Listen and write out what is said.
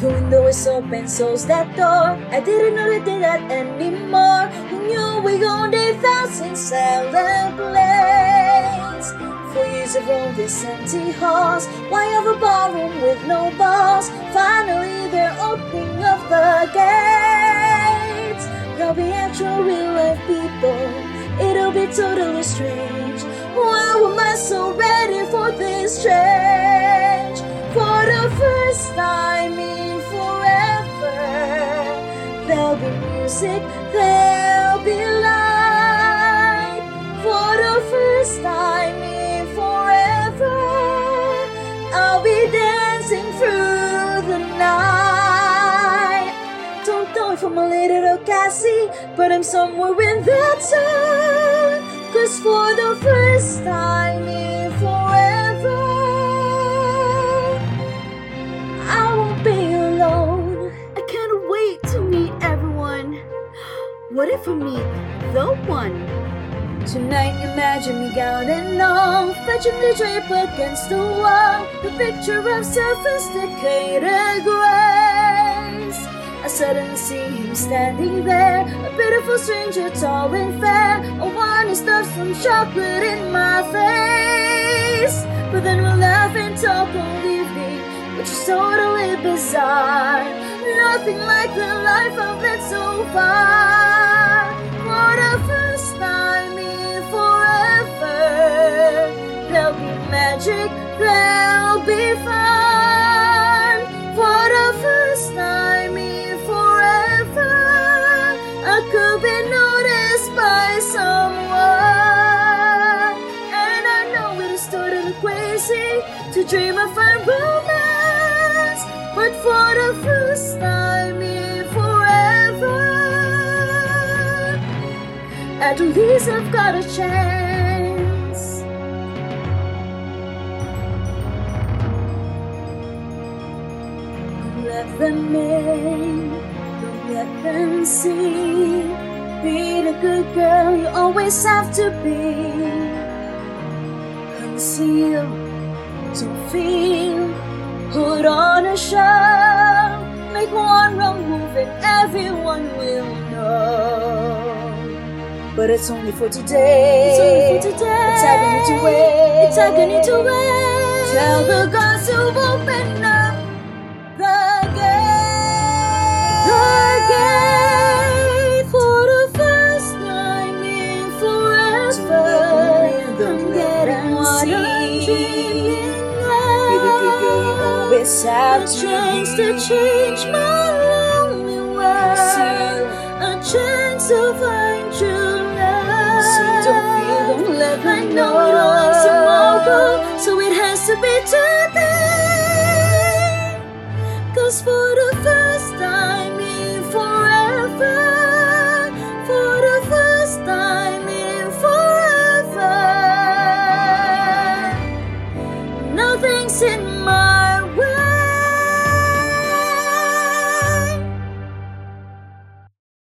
The window is open, so's that door. I didn't know they did that anymore. Who knew we owned a thousand silent planes? For years I've this empty halls. Why have a ballroom with no balls? Finally, they're opening up the gates. There'll be actual real life people. It'll be totally strange. Why am I so ready for this change? For the first time in music, there'll be light. For the first time in forever, I'll be dancing through the night. Don't know if I'm a little Cassie, but I'm somewhere in that time. Cause for the first time What if I meet the one? Tonight, imagine me gown and all, fetching the drape against the wall. The picture of sophisticated grace. I suddenly see him standing there, a beautiful stranger, tall and fair. I want to stuff some chocolate in my face. But then we'll laugh and talk all evening, which is totally bizarre. Nothing like the life I've led so far. For the first time in forever, there'll be magic, there'll be fun. For the first time in forever, I could be noticed by someone. And I know it is totally crazy to dream of a romance, but for the first time at least I've got a chance. Let them in, don't let them see. Be the good girl you always have to be. Conceal, don't feel, put on a show. Make one wrong move and everyone will know. But it's only for today. It's only for today. It's agony to wait. It's agony to wait. Tell the gods to open up the gate. The gate for the first time in forever. I'm getting what I'm dreaming the of. always have A chance to change my lonely world. A chance to find true Cause for the first time in forever, for the first time in forever, nothing's in my